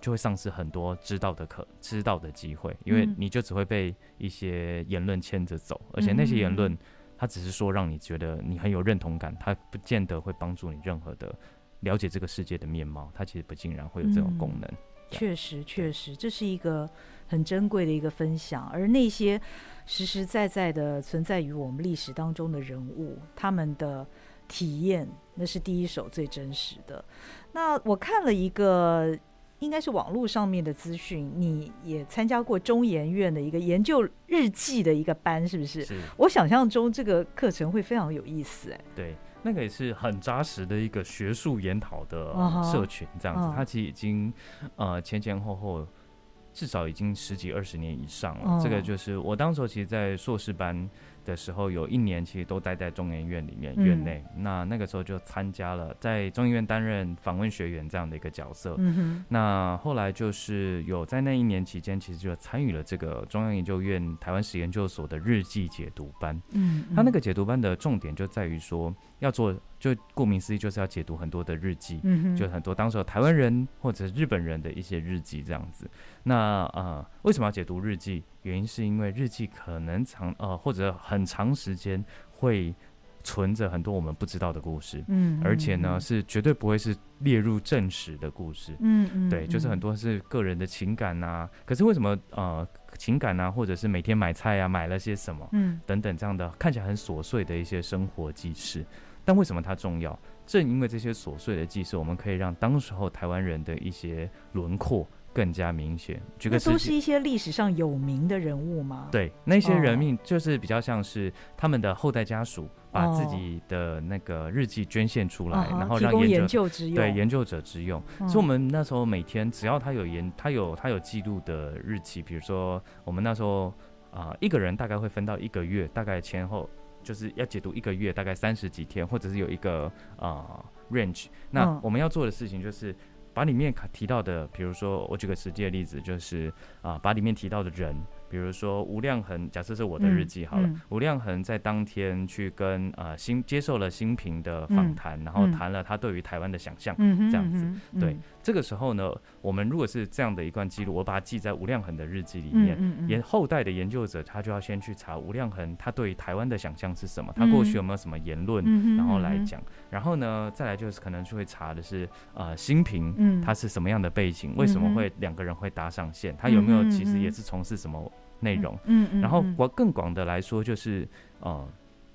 就会丧失很多知道的可知道的机会，因为你就只会被一些言论牵着走，而且那些言论，它只是说让你觉得你很有认同感，它不见得会帮助你任何的了解这个世界的面貌，它其实不尽然会有这种功能。确实，确实，这是一个很珍贵的一个分享，而那些实实在在的存在于我们历史当中的人物，他们的体验，那是第一手最真实的。那我看了一个。应该是网络上面的资讯，你也参加过中研院的一个研究日记的一个班，是不是？是。我想象中这个课程会非常有意思，哎。对，那个也是很扎实的一个学术研讨的社群，这样子。Uh. 它其实已经呃前前后后至少已经十几二十年以上了。Uh. 这个就是我当时其实，在硕士班。的时候有一年，其实都待在中研院里面院内。嗯、那那个时候就参加了在中研院担任访问学员这样的一个角色。嗯、那后来就是有在那一年期间，其实就参与了这个中央研究院台湾史研究所的日记解读班。嗯，他那个解读班的重点就在于说要做。就顾名思义，就是要解读很多的日记，嗯、就很多当时台湾人或者日本人的一些日记这样子。那呃，为什么要解读日记？原因是因为日记可能长呃或者很长时间会存着很多我们不知道的故事，嗯，而且呢是绝对不会是列入正史的故事，嗯嗯，对，就是很多是个人的情感呐、啊。可是为什么呃情感啊，或者是每天买菜啊，买了些什么，嗯，等等这样的看起来很琐碎的一些生活记事。但为什么它重要？正因为这些琐碎的记事，我们可以让当时候台湾人的一些轮廓更加明显。举个，都是一些历史上有名的人物吗？对，那些人命就是比较像是他们的后代家属把自己的那个日记捐献出来，哦、然后让研究之用。对，研究者之用。嗯、所以，我们那时候每天只要他有研，他有他有记录的日期，比如说我们那时候啊、呃，一个人大概会分到一个月，大概前后。就是要解读一个月，大概三十几天，或者是有一个啊、呃、range。那我们要做的事情就是把里面提到的，比如说我举个实际的例子，就是啊、呃，把里面提到的人。比如说吴亮衡，假设是我的日记好了。吴亮衡在当天去跟呃新接受了新平的访谈，然后谈了他对于台湾的想象，这样子。对，这个时候呢，我们如果是这样的一段记录，我把它记在吴亮衡的日记里面，研后代的研究者他就要先去查吴亮衡他对于台湾的想象是什么，他过去有没有什么言论，然后来讲。然后呢，再来就是可能就会查的是呃新平他是什么样的背景，为什么会两个人会搭上线，他有没有其实也是从事什么内容，嗯，嗯，嗯，然后广更广的来说，就是呃，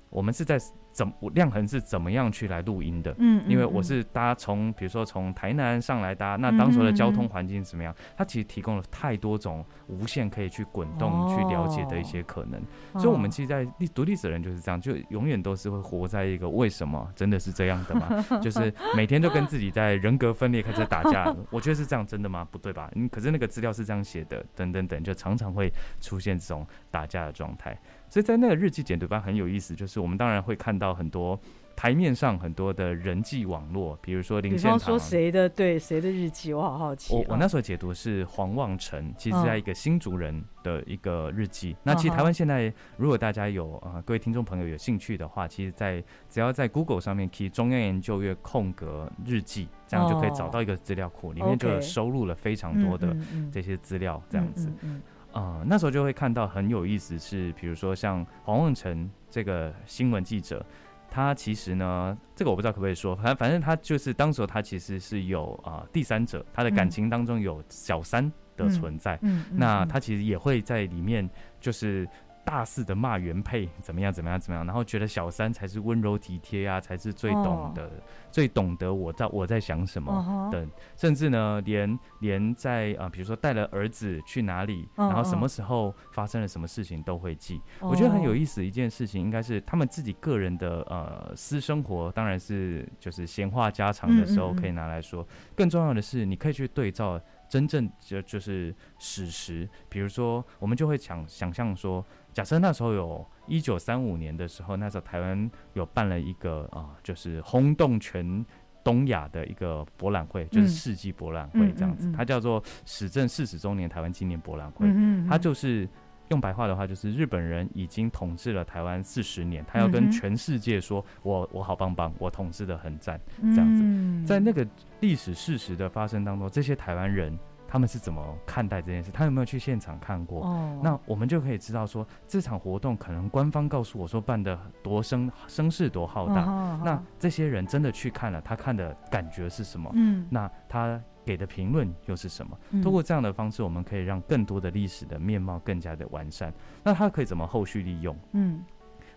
我们是在怎么亮恒是怎么样去来录音的？嗯，因为我是搭从比如说从台南上来搭，那当时的交通环境怎么样？它其实提供了太多种无限可以去滚动去了解的一些可能。所以，我们其实，在历读历史的人就是这样，就永远都是会活在一个为什么真的是这样的吗？就是每天都跟自己在人格分裂开始打架。我觉得是这样，真的吗？不对吧？嗯，可是那个资料是这样写的，等等等，就常常会出现这种打架的状态。所以在那个日记简读班很有意思，就是我们当然会看到很多台面上很多的人际网络，比如说林献堂，说谁的对谁的日记，我好好奇。我我那时候解读是黄望成，其实在一个新竹人的一个日记。那其实台湾现在，如果大家有啊、呃、各位听众朋友有兴趣的话，其实在只要在 Google 上面 key 中央研究院空格日记，这样就可以找到一个资料库，里面就收录了非常多的这些资料，这样子。啊、呃，那时候就会看到很有意思，是比如说像黄梦成这个新闻记者，他其实呢，这个我不知道可不可以说，反正反正他就是当时他其实是有啊、呃、第三者，他的感情当中有小三的存在，嗯，那他其实也会在里面就是。大肆的骂原配怎么样怎么样怎么样，然后觉得小三才是温柔体贴啊，才是最懂得、oh. 最懂得我在我在想什么等，uh. 甚至呢，连连在啊、呃，比如说带了儿子去哪里，然后什么时候发生了什么事情都会记。Uh. 我觉得很有意思的一件事情，应该是他们自己个人的呃私生活，当然是就是闲话家常的时候可以拿来说。更重要的是，你可以去对照真正就就是史实，比如说我们就会想想象说。假设那时候有一九三五年的时候，那时候台湾有办了一个啊、呃，就是轰动全东亚的一个博览会，就是世纪博览会这样子，它叫做史政四十周年台湾纪念博览会。它就是用白话的话，就是日本人已经统治了台湾四十年，他要跟全世界说，我我好棒棒，我统治的很赞，这样子。在那个历史事实的发生当中，这些台湾人。他们是怎么看待这件事？他有没有去现场看过？哦，那我们就可以知道说，这场活动可能官方告诉我说办得多声声势多浩大，哦。那这些人真的去看了，他看的感觉是什么？嗯，那他给的评论又是什么？嗯，通过这样的方式，我们可以让更多的历史的面貌更加的完善。那他可以怎么后续利用？嗯，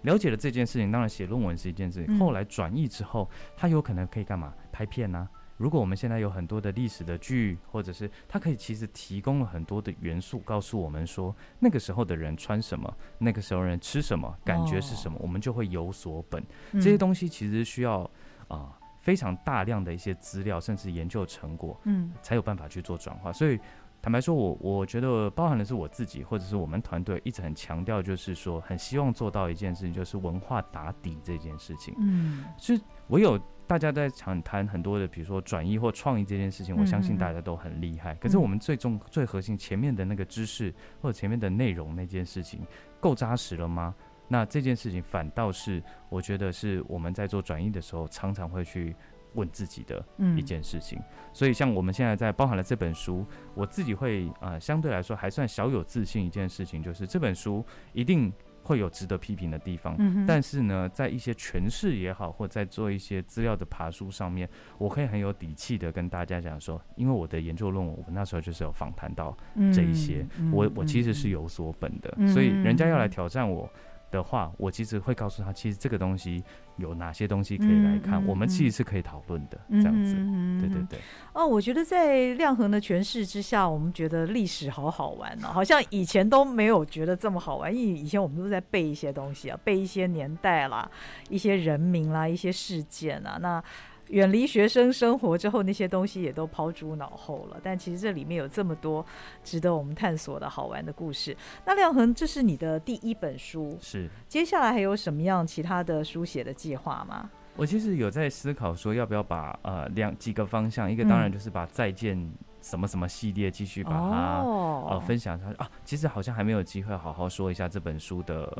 了解了这件事情，当然写论文是一件事情。后来转译之后，他有可能可以干嘛？拍片呢，啊？如果我们现在有很多的历史的剧，或者是它可以其实提供了很多的元素，告诉我们说那个时候的人穿什么，那个时候人吃什么，感觉是什么，我们就会有所本。这些东西其实需要啊、呃、非常大量的一些资料，甚至研究成果，嗯，才有办法去做转化。所以坦白说，我我觉得包含的是我自己，或者是我们团队一直很强调，就是说很希望做到一件事情，就是文化打底这件事情。嗯，是我有。大家在想谈很多的，比如说转移或创意这件事情，我相信大家都很厉害。可是我们最终最核心前面的那个知识或者前面的内容那件事情够扎实了吗？那这件事情反倒是我觉得是我们在做转移的时候常常会去问自己的一件事情。所以像我们现在在包含了这本书，我自己会啊相对来说还算小有自信一件事情，就是这本书一定。会有值得批评的地方，嗯，但是呢，在一些诠释也好，或在做一些资料的爬书上面，我可以很有底气的跟大家讲说，因为我的研究论文，我那时候就是有访谈到这一些，嗯、我我其实是有所本的，嗯，所以人家要来挑战我的话，我其实会告诉他，其实这个东西有哪些东西可以来看，嗯、我们其实是可以讨论的，嗯，这样子，对对对。哦，我觉得在亮恒的诠释之下，我们觉得历史好好玩哦，好像以前都没有觉得这么好玩，因为以前我们都在背一些东西啊，背一些年代啦，一些人名啦，一些事件啊，那。远离学生生活之后，那些东西也都抛诸脑后了。但其实这里面有这么多值得我们探索的好玩的故事。那亮恒，这是你的第一本书，是？接下来还有什么样其他的书写的计划吗？我其实有在思考说，要不要把呃两几个方向，一个当然就是把再见。什么什么系列继续把它、oh. 呃分享下去啊？其实好像还没有机会好好说一下这本书的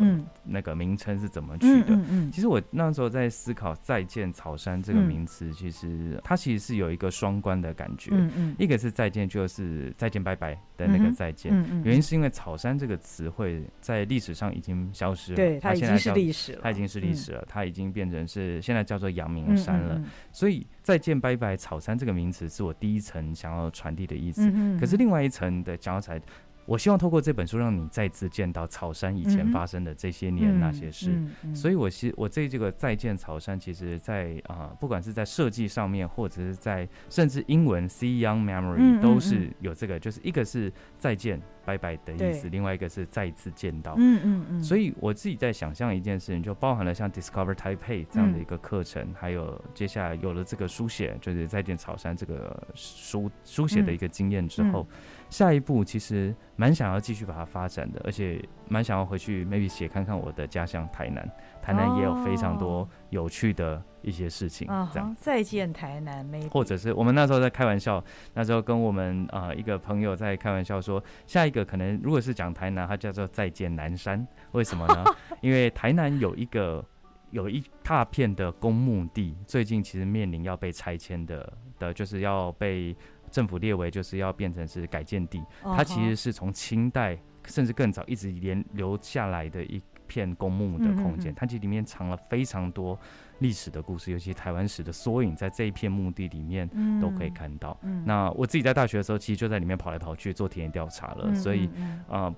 那个名称是怎么取的。嗯嗯、其实我那时候在思考“再见草山”这个名词、嗯，其实它其实是有一个双关的感觉。嗯嗯、一个是再见，就是再见拜拜的那个再见。嗯嗯、原因是因为草山这个词汇在历史上已经消失了，对，它已经是历史了。它已经是历史了，它已经变成是现在叫做阳明山了。嗯嗯、所以“再见拜拜草山”这个名词是我第一层想要传递的意思，可是另外一层的讲起来，我希望透过这本书，让你再次见到草山以前发生的这些年那些事。所以我希我这这个再见草山，其实在啊、呃，不管是在设计上面，或者是在甚至英文 See Young Memory、都是有这个，就是一个是再见。拜拜的意思，另外一个是再一次见到。嗯嗯嗯。所以我自己在想象一件事情，就包含了像 Discover Taipei 这样的一个课程，嗯、还有接下来有了这个书写，就是再见草山这个书书写的一个经验之后，下一步其实蛮想要继续把它发展的，而且蛮想要回去 maybe 写看看我的家乡台南，台南也有非常多有趣的。一些事情，这样再见台南，没或者是我们那时候在开玩笑，那时候跟我们啊、呃、一个朋友在开玩笑说，下一个可能如果是讲台南，它叫做再见南山，为什么呢？因为台南有一个有一大片的公墓地，最近其实面临要被拆迁的的，就是要被政府列为就是要变成是改建地，它其实是从清代甚至更早一直连留下来的一片公墓的空间，它其实里面藏了非常多。历史的故事，尤其台湾史的缩影，在这一片墓地里面都可以看到。那我自己在大学的时候，其实就在里面跑来跑去做田野调查了。嗯、所以，啊、呃，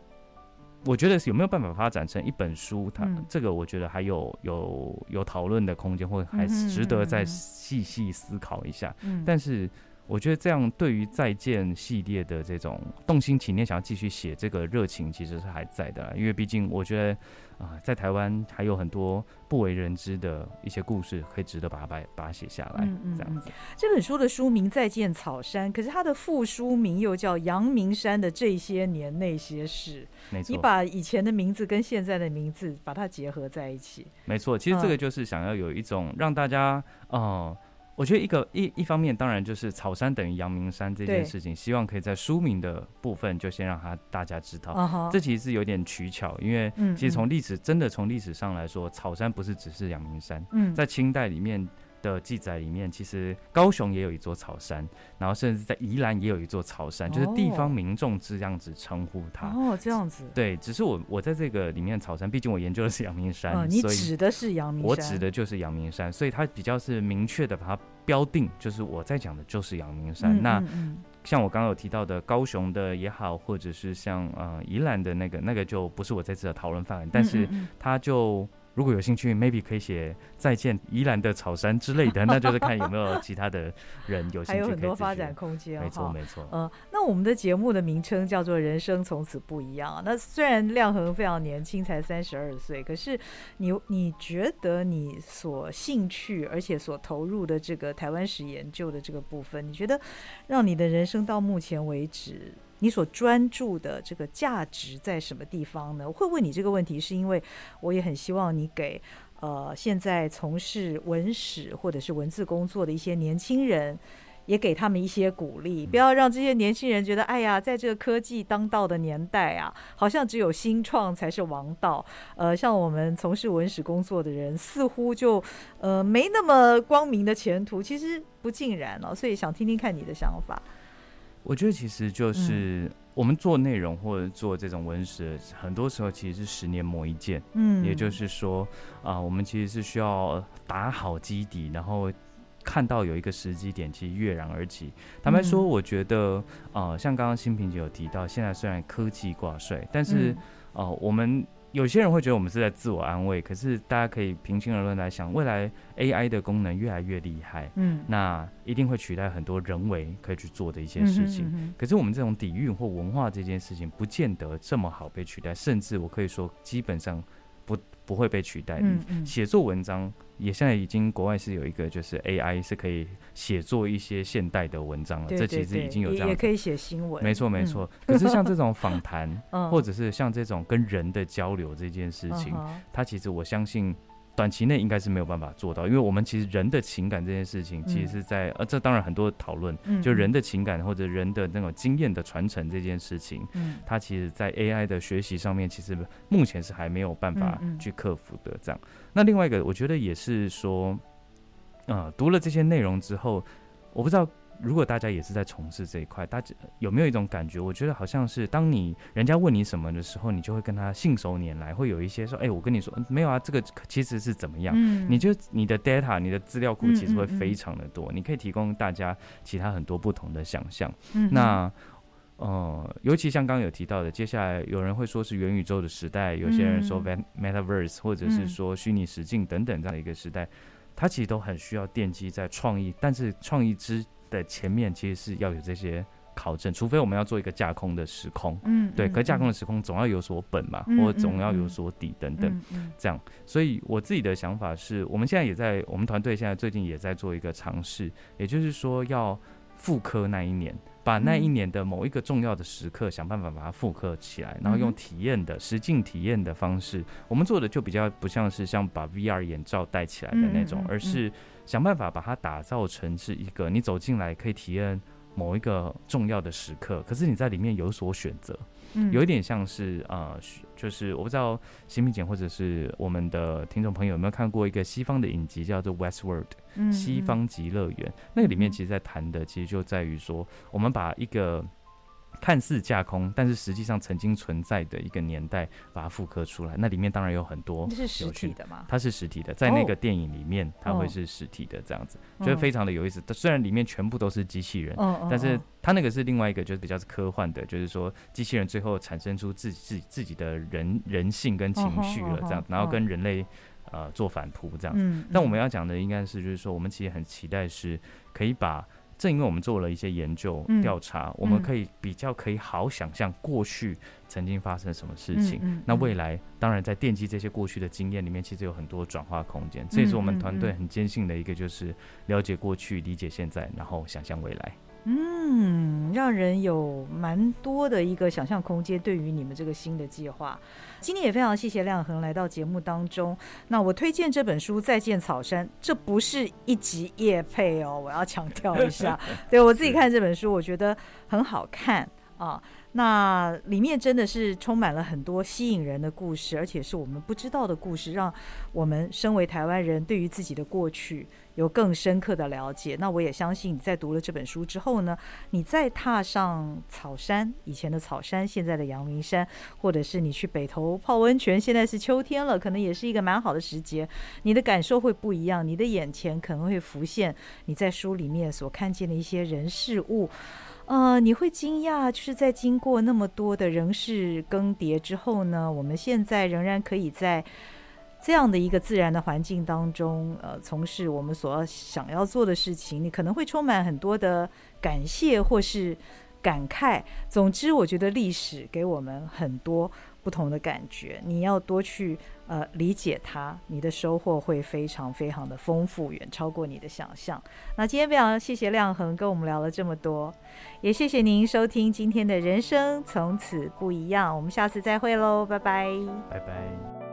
我觉得有没有办法发展成一本书？它、嗯、这个我觉得还有有有讨论的空间，或者还值得再细细思考一下。嗯、但是。我觉得这样对于再见系列的这种动心起念，想要继续写这个热情，其实是还在的。因为毕竟我觉得啊、呃，在台湾还有很多不为人知的一些故事，可以值得把它把把它写下来。嗯嗯，这样子。这本书的书名《再见草山》，可是它的副书名又叫《阳明山的这些年那些事》。没错。你把以前的名字跟现在的名字把它结合在一起。没错，其实这个就是想要有一种让大家哦。呃我觉得一个一一方面，当然就是草山等于阳明山这件事情，希望可以在书名的部分就先让他大家知道。Uh. 这其实是有点取巧，因为其实从历史、嗯、真的从历史上来说，草山不是只是阳明山。嗯，在清代里面的记载里面，其实高雄也有一座草山，然后甚至在宜兰也有一座草山，就是地方民众这样子称呼它。哦，这样子。对，只是我我在这个里面草山，毕竟我研究的是阳明山，哦、你指的是阳明山，我指的就是阳明山，所以它比较是明确的把它标定，就是我在讲的就是阳明山。嗯、那像我刚刚有提到的高雄的也好，或者是像呃宜兰的那个那个就不是我在这次的讨论范围，但是它就。如果有兴趣，maybe 可以写再见宜兰的草山之类的，那就是看有没有其他的人有兴趣。还有很多发展空间，没错没错。嗯，那我们的节目的名称叫做《人生从此不一样》。啊那虽然亮恒非常年轻，才三十二岁，可是你你觉得你所兴趣而且所投入的这个台湾史研究的这个部分，你觉得让你的人生到目前为止，你所专注的这个价值在什么地方呢？我会问你这个问题，是因为我也很希望你给呃现在从事文史或者是文字工作的一些年轻人，也给他们一些鼓励，不要让这些年轻人觉得，哎呀，在这个科技当道的年代啊，好像只有新创才是王道。呃，像我们从事文史工作的人，似乎就呃没那么光明的前途。其实不尽然哦，所以想听听看你的想法。我觉得其实就是我们做内容或者做这种文史，很多时候其实是十年磨一剑。嗯，也就是说啊，我们其实是需要打好基底，然后看到有一个时机点，其实跃然而起。坦白说，我觉得啊，像刚刚新平姐有提到，现在虽然科技挂帅，但是啊，我们。有些人会觉得我们是在自我安慰，可是大家可以平心而论来想，未来 AI 的功能越来越厉害，嗯，那一定会取代很多人为可以去做的一些事情。嗯哼嗯哼，可是我们这种底蕴或文化这件事情，不见得这么好被取代，甚至我可以说，基本上不不会被取代。嗯嗯，写作文章。也现在已经国外是有一个，就是 AI 是可以写作一些现代的文章了。这其实已经有这样，也可以写新闻。没错没错。嗯、可是像这种访谈，或者是像这种跟人的交流这件事情，嗯、它其实我相信。短期内应该是没有办法做到，因为我们其实人的情感这件事情，其实是在、嗯、呃，这当然很多讨论，嗯、就人的情感或者人的那种经验的传承这件事情，嗯，它其实在 AI 的学习上面，其实目前是还没有办法去克服的。这样，嗯嗯，那另外一个，我觉得也是说，啊、呃，读了这些内容之后，我不知道。如果大家也是在从事这一块，大家有没有一种感觉？我觉得好像是当你人家问你什么的时候，你就会跟他信手拈来，会有一些说：“哎、欸，我跟你说，没有啊，这个其实是怎么样？”嗯、你就你的 data，你的资料库其实会非常的多，嗯嗯嗯，你可以提供大家其他很多不同的想象。嗯、那呃，尤其像刚刚有提到的，接下来有人会说是元宇宙的时代，有些人说 Metaverse，或者是说虚拟实境等等这样的一个时代，嗯、它其实都很需要奠基在创意，但是创意之的前面其实是要有这些考证，除非我们要做一个架空的时空，嗯，对，可架空的时空总要有所本嘛，嗯、或总要有所底等等，嗯嗯、这样，所以我自己的想法是，我们现在也在，我们团队现在最近也在做一个尝试，也就是说要复刻那一年。把那一年的某一个重要的时刻，想办法把它复刻起来，然后用体验的实境体验的方式，我们做的就比较不像是像把 VR 眼罩戴起来的那种，而是想办法把它打造成是一个你走进来可以体验某一个重要的时刻，可是你在里面有所选择。有一点像是呃，就是我不知道新民简或者是我们的听众朋友有没有看过一个西方的影集叫做《Westworld》，西方极乐园。那个里面其实在谈的其实就在于说，我们把一个。看似架空，但是实际上曾经存在的一个年代，把它复刻出来。那里面当然有很多，是实体的嘛？它是实体的，在那个电影里面，它会是实体的这样子，觉得非常的有意思。它虽然里面全部都是机器人，但是它那个是另外一个，就是比较是科幻的，就是说机器人最后产生出自己自己自己的人人性跟情绪了，这样，然后跟人类呃做反扑这样。但我们要讲的应该是，就是说我们其实很期待是可以把。正因为我们做了一些研究调查，嗯、我们可以比较可以好想象过去曾经发生什么事情。那未来当然在奠基这些过去的经验里面，其实有很多转化空间。这也是我们团队很坚信的一个，就是了解过去、理解现在，然后想象未来。嗯，让人有蛮多的一个想象空间。对于你们这个新的计划，今天也非常谢谢亮恒来到节目当中。那我推荐这本书《再见草山》，这不是一集夜配哦，我要强调一下。对，我自己看这本书，我觉得很好看啊。那里面真的是充满了很多吸引人的故事，而且是我们不知道的故事，让我们身为台湾人对于自己的过去有更深刻的了解。那我也相信你在读了这本书之后呢，你再踏上草山，以前的草山，现在的阳明山，或者是你去北投泡温泉，现在是秋天了，可能也是一个蛮好的时节，你的感受会不一样，你的眼前可能会浮现你在书里面所看见的一些人事物。呃，你会惊讶，就是在经过那么多的人事更迭之后呢，我们现在仍然可以在这样的一个自然的环境当中，呃，从事我们所要想要做的事情。你可能会充满很多的感谢或是感慨。总之，我觉得历史给我们很多。不同的感觉，你要多去呃理解它，你的收获会非常非常的丰富，远超过你的想象。那今天非常谢谢亮恒跟我们聊了这么多，也谢谢您收听今天的人生从此不一样，我们下次再会喽，拜拜，拜拜。